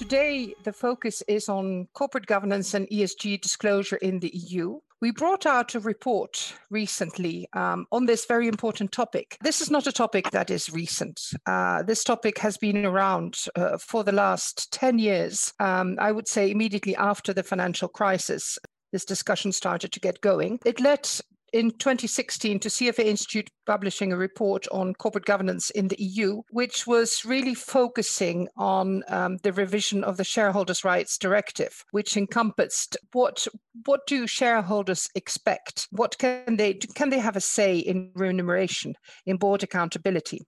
Today, the focus is on corporate governance and ESG disclosure in the EU. We brought out a report recently um, on this very important topic. This is not a topic that is recent. Uh, this topic has been around uh, for the last 10 years, um, I would say immediately after the financial crisis this discussion started to get going. It led in 2016 to CFA Institute publishing a report on corporate governance in the EU, which was really focusing on um, the revision of the shareholders' rights directive, which encompassed what what do shareholders expect? What can they can they have a say in remuneration, in board accountability?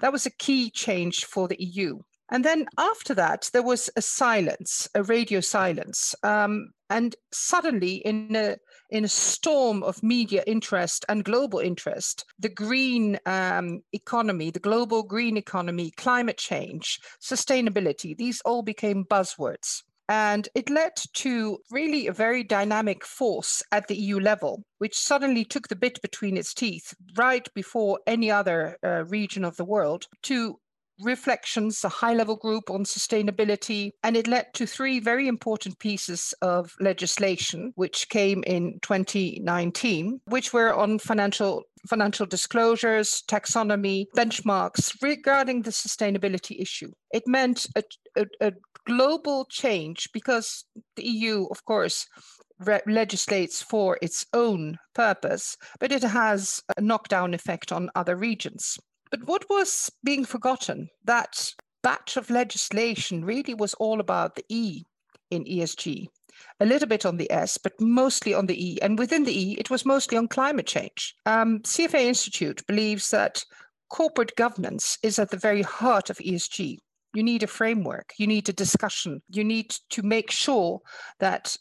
That was a key change for the EU. And then after that, there was a silence, a radio silence. Um, and suddenly, in a, in a storm of media interest and global interest, the green um, economy, the global green economy, climate change, sustainability, these all became buzzwords. And it led to really a very dynamic force at the EU level, which suddenly took the bit between its teeth right before any other uh, region of the world to reflections, a high level group on sustainability, and it led to three very important pieces of legislation which came in 2019, which were on financial financial disclosures, taxonomy, benchmarks regarding the sustainability issue. It meant a, a, a global change because the EU, of course, re- legislates for its own purpose, but it has a knockdown effect on other regions. But what was being forgotten? That batch of legislation really was all about the E in ESG, a little bit on the S, but mostly on the E. And within the E, it was mostly on climate change. Um, CFA Institute believes that corporate governance is at the very heart of ESG. You need a framework, you need a discussion, you need to make sure that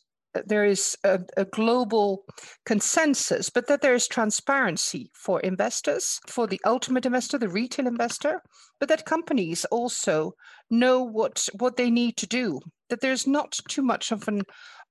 there is a, a, global consensus, but that there is transparency for investors, for the ultimate investor, the retail investor, but that companies also know what, what they need to do, that there's not too much of an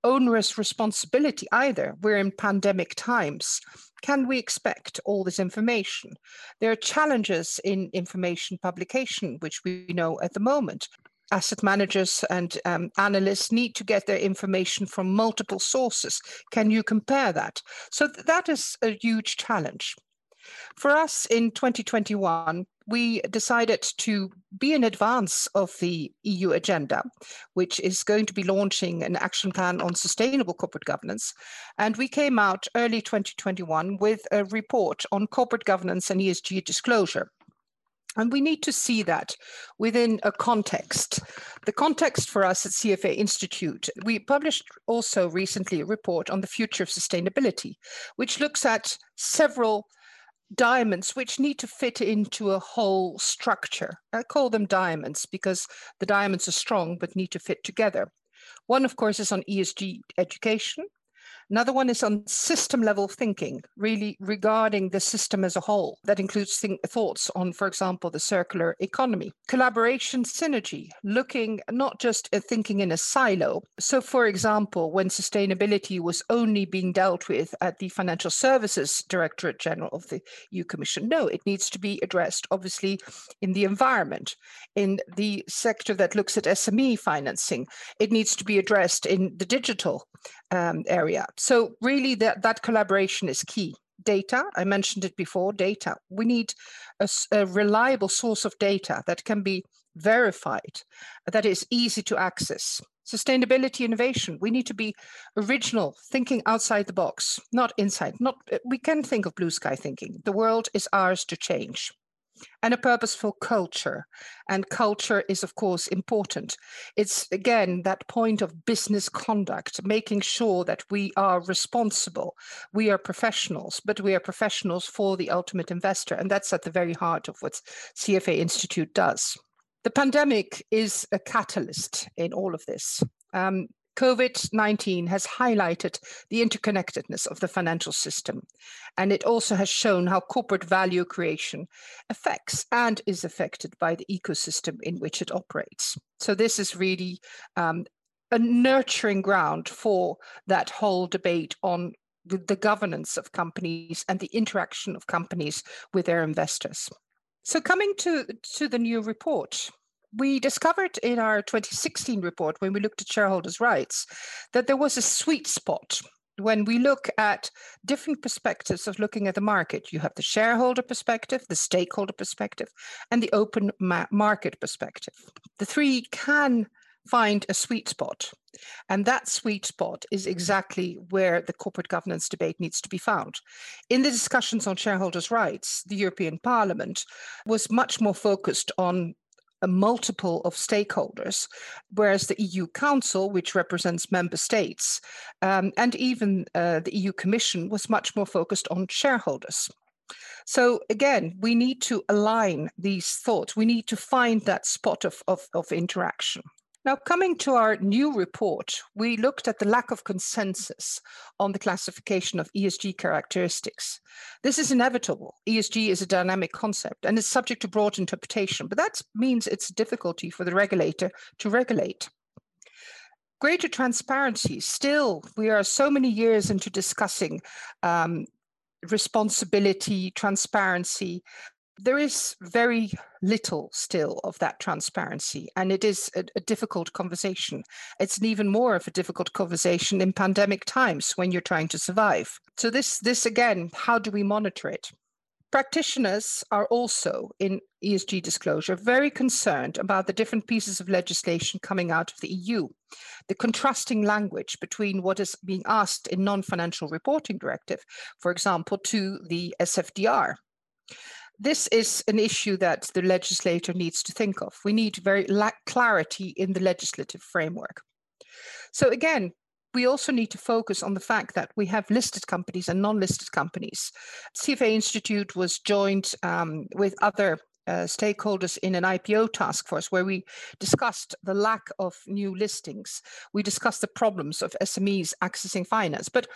onerous responsibility either. We're in pandemic times. Can we expect all this information? There are challenges in information publication, which we know at the moment asset managers and um, analysts need to get their information from multiple sources. Can you compare that? So th- that is a huge challenge. For us in 2021, we decided to be in advance of the EU agenda, which is going to be launching an action plan on sustainable corporate governance. And we came out early 2021 with a report on corporate governance and ESG disclosure. And we need to see that within a context. The context for us at CFA Institute, we published also recently a report on the future of sustainability, which looks at several diamonds which need to fit into a whole structure. I call them diamonds because the diamonds are strong but need to fit together. One, of course, is on ESG education. Another one is on system level thinking, really regarding the system as a whole. That includes think, thoughts on, for example, the circular economy, collaboration synergy, looking not just at thinking in a silo. So, for example, when sustainability was only being dealt with at the Financial Services Directorate General of the EU Commission, no, it needs to be addressed, obviously, in the environment, in the sector that looks at SME financing. It needs to be addressed in the digital um, area. So really that, that collaboration is key. Data, I mentioned it before, data. We need a, a reliable source of data that can be verified, that is easy to access. Sustainability innovation, we need to be original, thinking outside the box, not inside. Not we can think of blue sky thinking. The world is ours to change and a purposeful culture. And culture is, of course, important. It's again that point of business conduct, making sure that we are responsible. We are professionals, but we are professionals for the ultimate investor. And that's at the very heart of what CFA Institute does. The pandemic is a catalyst in all of this. Um, COVID 19 has highlighted the interconnectedness of the financial system, and it also has shown how corporate value creation affects and is affected by the ecosystem in which it operates. So, this is really um, a nurturing ground for that whole debate on the governance of companies and the interaction of companies with their investors. So, coming to, to the new report, we discovered in our 2016 report, when we looked at shareholders' rights, that there was a sweet spot when we look at different perspectives of looking at the market, you have the shareholder perspective, the stakeholder perspective, and the open ma- market perspective. The three can find a sweet spot. And that sweet spot is exactly where the corporate governance debate needs to be found. In the discussions on shareholders' rights, the European Parliament was much more focused on a multiple of stakeholders, whereas the EU Council, which represents member states, um, and even uh, the EU Commission was much more focused on shareholders. So again, we need to align these thoughts. We need to find that spot of, of, of interaction. Now, coming to our new report, we looked at the lack of consensus on the classification of ESG characteristics. This is inevitable. ESG is a dynamic concept and is subject to broad interpretation, but that means it's a difficulty for the regulator to regulate. Greater transparency. Still, we are so many years into discussing um, responsibility, transparency, there is very little still of that transparency, and it is a, a, difficult conversation. It's an even more of a difficult conversation in pandemic times when you're trying to survive. So this, this again, how do we monitor it? Practitioners are also in ESG disclosure very concerned about the different pieces of legislation coming out of the EU, the contrasting language between what is being asked in non-financial reporting directive, for example, to the SFDR this is an issue that the legislator needs to think of. We need very clarity in the legislative framework. So again, we also need to focus on the fact that we have listed companies and non-listed companies. CFA Institute was joined um, with other uh, stakeholders in an IPO task force where we discussed the lack of new listings. We discussed the problems of SMEs accessing finance, but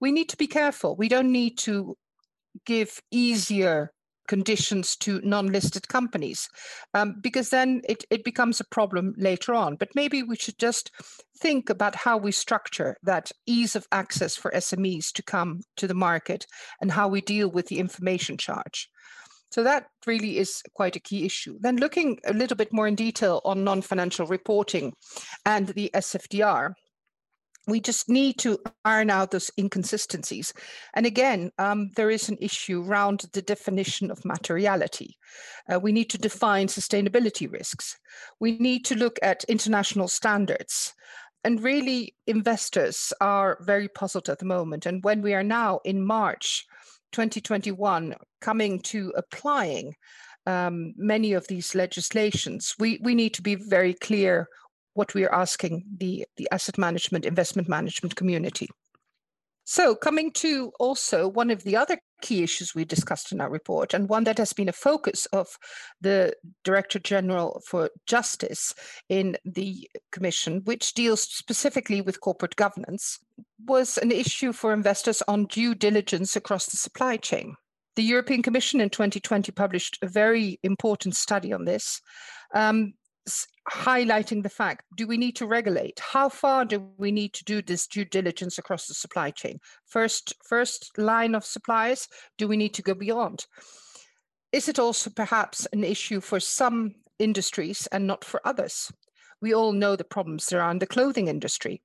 we need to be careful. We don't need to give easier conditions to non-listed companies um, because then it, it becomes a problem later on but maybe we should just think about how we structure that ease of access for smes to come to the market and how we deal with the information charge so that really is quite a key issue. Then looking a little bit more in detail on non-financial reporting and the SFDR, we just need to iron out those inconsistencies. And again, um, there is an issue around the definition of materiality. Uh, we need to define sustainability risks. We need to look at international standards. And really, investors are very puzzled at the moment. And when we are now in March 2021 coming to applying um, many of these legislations, we, we need to be very clear what we are asking the, the asset management, investment management community. So, coming to also one of the other key issues we discussed in our report, and one that has been a focus of the Director General for Justice in the Commission, which deals specifically with corporate governance, was an issue for investors on due diligence across the supply chain. The European Commission in 2020 published a very important study on this. Um, highlighting the fact do we need to regulate? How far do we need to do this due diligence across the supply chain? First first line of suppliers do we need to go beyond? Is it also perhaps an issue for some industries and not for others? We all know the problems in the clothing industry.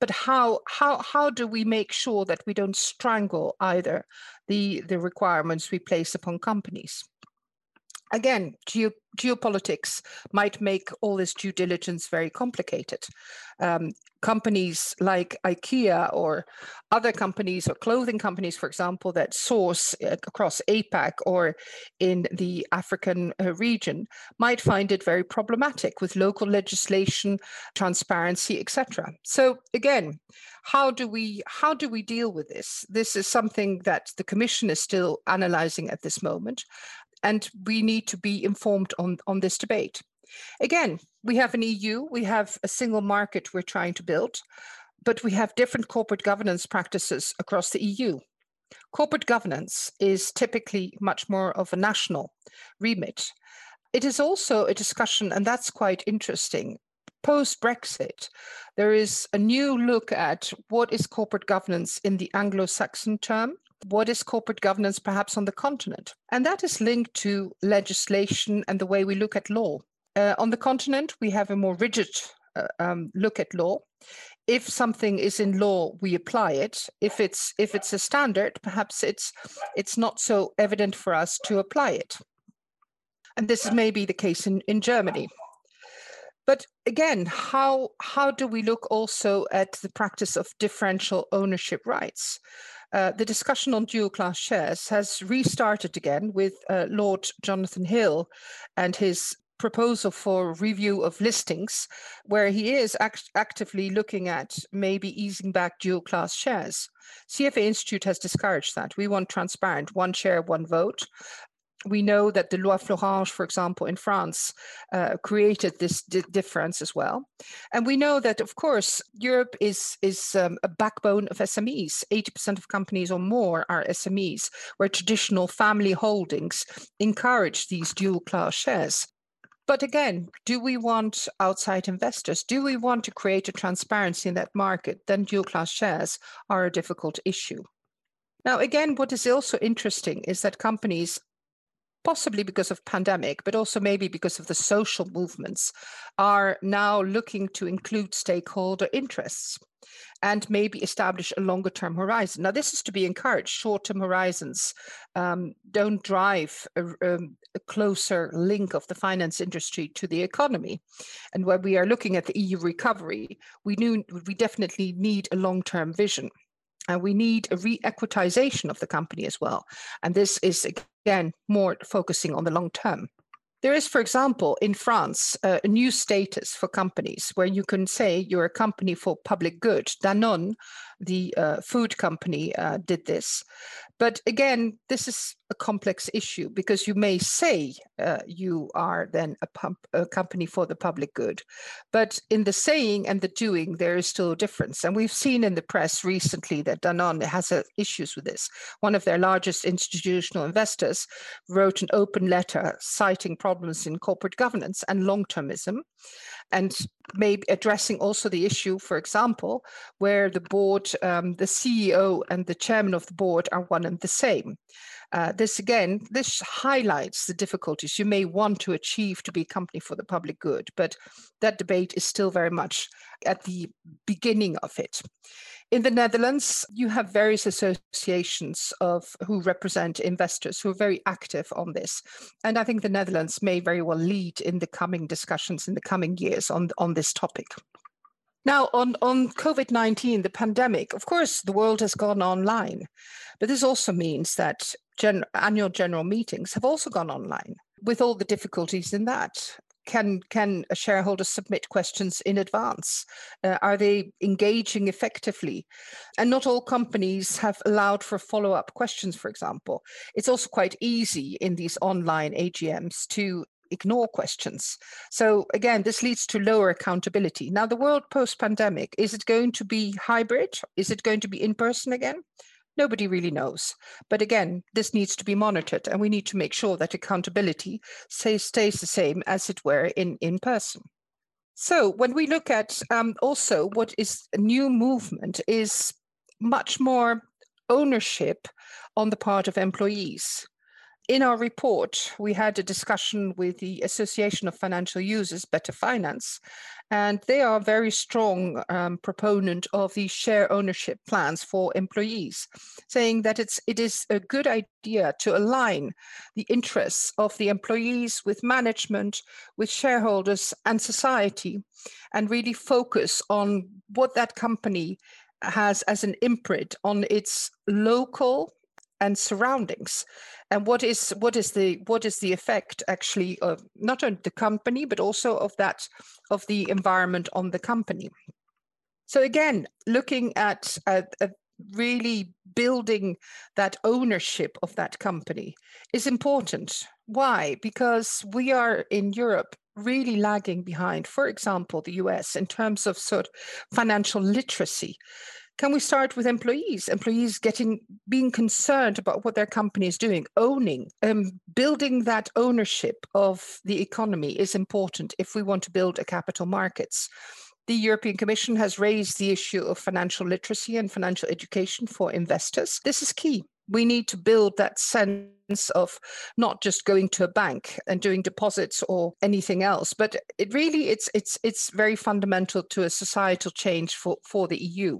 But how how how do we make sure that we don't strangle either the the requirements we place upon companies again, geo- geopolitics might make all this due diligence very complicated. Um, companies like IKEA or other companies or clothing companies, for example, that source uh, across APAC or in the African uh, region might find it very problematic with local legislation, transparency, etc. So again, how do we how do we deal with this? This is something that the Commission is still analyzing at this moment, and we need to be informed on, on this debate. Again, we have an EU, we have a single market we're trying to build, but we have different corporate governance practices across the EU. Corporate governance is typically much more of a national remit. It is also a discussion, and that's quite interesting. Post Brexit, there is a new look at what is corporate governance in the Anglo Saxon term what is corporate governance perhaps on the continent? And that is linked to legislation and the way we look at law. Uh, on the continent, we have a more rigid uh, um, look at law. If something is in law, we apply it. If it's if it's a standard, perhaps it's it's not so evident for us to apply it. And this may be the case in, in Germany. But again, how how do we look also at the practice of differential ownership rights? Uh, the discussion on dual class shares has restarted again with uh, Lord Jonathan Hill and his proposal for review of listings, where he is act- actively looking at maybe easing back dual class shares. CFA Institute has discouraged that. We want transparent, one share, one vote. We know that the Loi Florange, for example, in France, uh, created this di- difference as well. And we know that, of course, Europe is, is um, a backbone of SMEs. 80% of companies or more are SMEs, where traditional family holdings encourage these dual class shares. But again, do we want outside investors? Do we want to create a transparency in that market? Then dual class shares are a difficult issue. Now, again, what is also interesting is that companies possibly because of pandemic but also maybe because of the social movements are now looking to include stakeholder interests and maybe establish a longer term horizon. Now, this is to be encouraged. Short term horizons um, don't drive a, um, a, closer link of the finance industry to the economy. And when we are looking at the EU recovery, we, knew, we definitely need a long term vision. And we need a re equitization of the company as well. And this is, again, more focusing on the long term. There is, for example, in France, a new status for companies where you can say you're a company for public good. Danone, the uh, food company, uh, did this. But again, this is a complex issue because you may say uh, you are then a, pump, a, company for the public good, but in the saying and the doing, there is still a difference. And we've seen in the press recently that Danone has uh, issues with this. One of their largest institutional investors wrote an open letter citing problems in corporate governance and long termism and maybe addressing also the issue, for example, where the board, um, the CEO and the chairman of the board are one and the same. Uh, this again, this highlights the difficulties you may want to achieve to be a company for the public good, but that debate is still very much at the beginning of it. In the Netherlands, you have various associations of who represent investors who are very active on this. And I think the Netherlands may very well lead in the coming discussions in the coming years on, on this topic. Now, on, on COVID 19, the pandemic, of course, the world has gone online, but this also means that gen- annual general meetings have also gone online. With all the difficulties in that can can a shareholder submit questions in advance? Uh, are they engaging effectively? And not all companies have allowed for follow-up questions for example. It's also quite easy in these online agms to ignore questions. So again this leads to lower accountability. Now the world post pandemic is it going to be hybrid? Is it going to be in person again? Nobody really knows. But again, this needs to be monitored, and we need to make sure that accountability stays, stays the same as it were in, in person. So, when we look at um, also what is a new movement, is much more ownership on the part of employees in our report, we had a discussion with the Association of Financial Users, Better Finance, and they are a very strong um, proponent of these share ownership plans for employees, saying that it's it is a good idea to align the interests of the employees with management, with shareholders and society, and really focus on what that company has as an imprint on its local and surroundings. And what is what is the what is the effect actually of not only the company but also of that of the environment on the company? So again looking at, really building that ownership of that company is important. Why? Because we are in europe really lagging behind for example the us in terms of sort of financial literacy can we start with employees employees getting being concerned about what their company is doing owning um, building that ownership of the economy is important if we want to build a capital markets the European Commission has raised the issue of financial literacy and financial education for investors. This is key. We need to build that sense of not just going to a bank and doing deposits or anything else, but it really it's it's it's very fundamental to a societal change for, for the EU.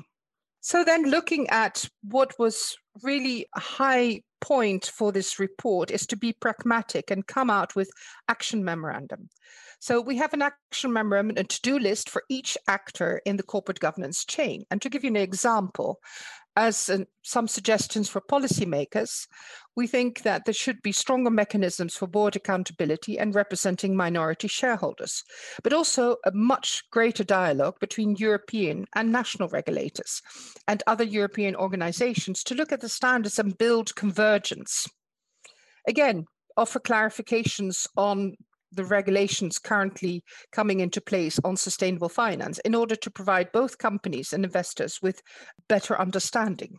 So then looking at what was really a high point for this report is to be pragmatic and come out with action memorandum. So we have an action memorandum, a to-do list for each actor in the corporate governance chain. And to give you an example, as an, some suggestions for policymakers, we think that there should be stronger mechanisms for board accountability and representing minority shareholders, but also a much greater dialogue between European and national regulators and other European organizations to look at the standards and build convergence. Again, offer clarifications on the regulations currently coming into place on sustainable finance in order to provide both companies and investors with better understanding.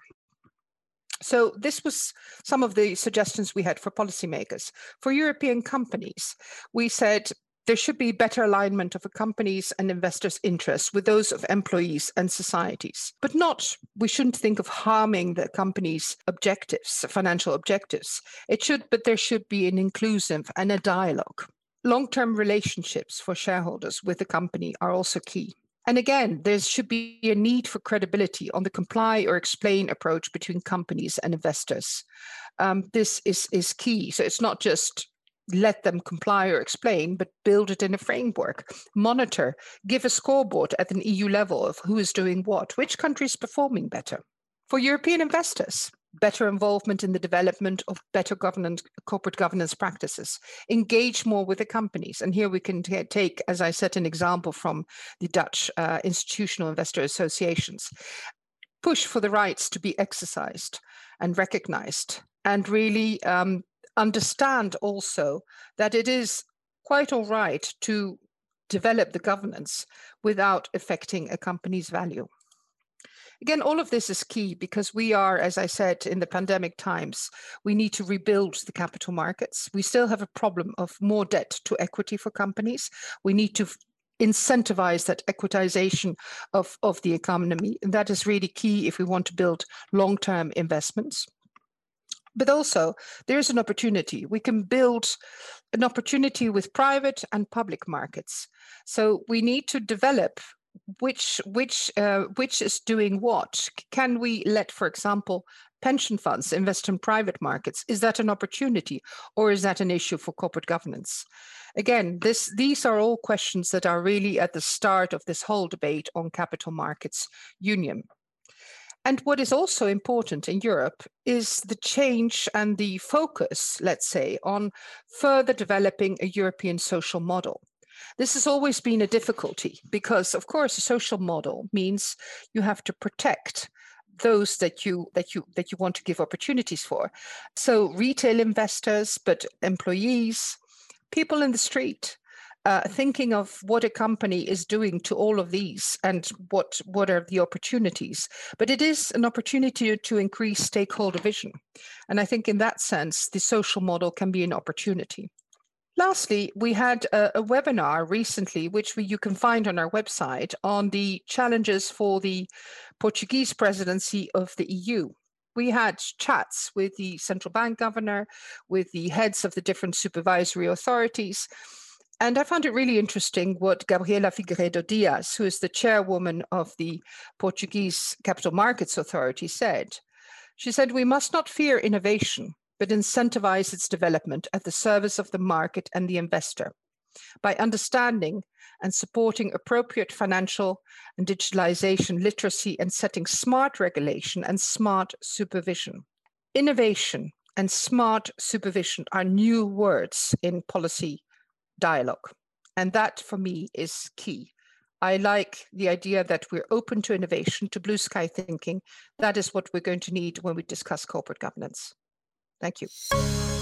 So this was some of the suggestions we had for policymakers. For European companies, we said there should be better alignment of a company's and investors' interests with those of employees and societies. But not, we shouldn't think of harming the company's objectives, financial objectives. It should, but there should be an inclusive and a dialogue. Long term relationships for shareholders with the company are also key. And again, there should be a need for credibility on the comply or explain approach between companies and investors. Um, this is, is key. So it's not just let them comply or explain, but build it in a framework, monitor, give a scoreboard at an EU level of who is doing what, which country is performing better. For European investors, better involvement in the development of better governance, corporate governance practices, engage more with the companies. And here we can t- take, as I said, an example from the Dutch uh, institutional investor associations. Push for the rights to be exercised and recognized, and really um, understand also that it is quite all right to develop the governance without affecting a company's value. Again, all of this is key because we are, as I said, in the pandemic times, we need to rebuild the capital markets. We still have a problem of more debt to equity for companies. We need to incentivize that equitization of, of the economy. And that is really key if we want to build long term investments. But also, there is an opportunity. We can build an opportunity with private and public markets. So we need to develop which which uh, which is doing what? Can we let for example pension funds invest in private markets? Is that an opportunity or is that an issue for corporate governance? Again this these are all questions that are really at the start of this whole debate on capital markets union. And what is also important in Europe is the change and the focus, let's say, on further developing a European social model. This has always been a difficulty because, of course, a social model means you have to protect those that you that you that you want to give opportunities for. So retail investors, but employees, people in the street, uh, thinking of what a company is doing to all of these and what what are the opportunities. But it is an opportunity to increase stakeholder vision. And i think in that sense the social model can be an opportunity Lastly, we had a, a webinar recently, which we, you can find on our website, on the challenges for the Portuguese presidency of the EU. We had chats with the central bank governor, with the heads of the different supervisory authorities. And I found it really interesting what Gabriela Figueiredo Dias, who is the chairwoman of the Portuguese Capital Markets Authority, said. She said, We must not fear innovation but incentivize its development at the service of the market and the investor by understanding and supporting appropriate financial and digitalization literacy and setting smart regulation and smart supervision. Innovation and smart supervision are new words in policy dialogue. And that for me is key. I like the idea that we're open to innovation, to blue sky thinking. That is what we're going to need when we discuss corporate governance. Thank you.